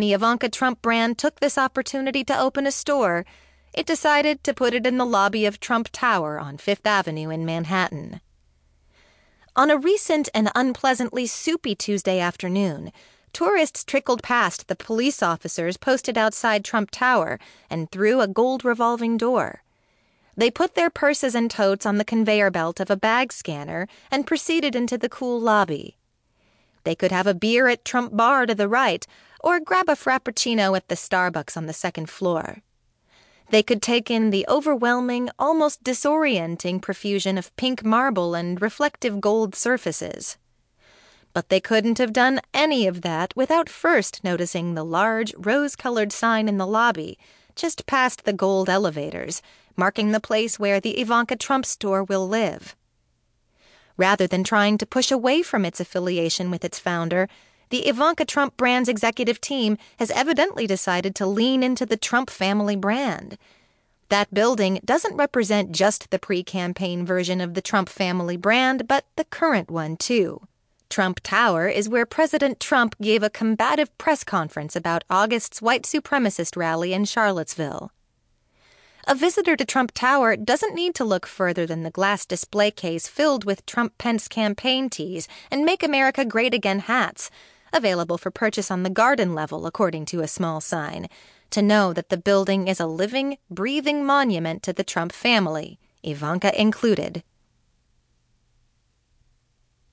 the Ivanka Trump brand took this opportunity to open a store, it decided to put it in the lobby of Trump Tower on Fifth Avenue in Manhattan. On a recent and unpleasantly soupy Tuesday afternoon, tourists trickled past the police officers posted outside Trump Tower and through a gold revolving door. They put their purses and totes on the conveyor belt of a bag scanner and proceeded into the cool lobby. They could have a beer at Trump Bar to the right or grab a frappuccino at the Starbucks on the second floor. They could take in the overwhelming, almost disorienting profusion of pink marble and reflective gold surfaces. But they couldn't have done any of that without first noticing the large, rose colored sign in the lobby, just past the gold elevators, marking the place where the Ivanka Trump store will live. Rather than trying to push away from its affiliation with its founder, the Ivanka Trump brand's executive team has evidently decided to lean into the Trump family brand. That building doesn't represent just the pre campaign version of the Trump family brand, but the current one, too. Trump Tower is where President Trump gave a combative press conference about August's white supremacist rally in Charlottesville. A visitor to Trump Tower doesn't need to look further than the glass display case filled with Trump Pence campaign tees and Make America Great Again hats available for purchase on the garden level, according to a small sign, to know that the building is a living, breathing monument to the Trump family, Ivanka included.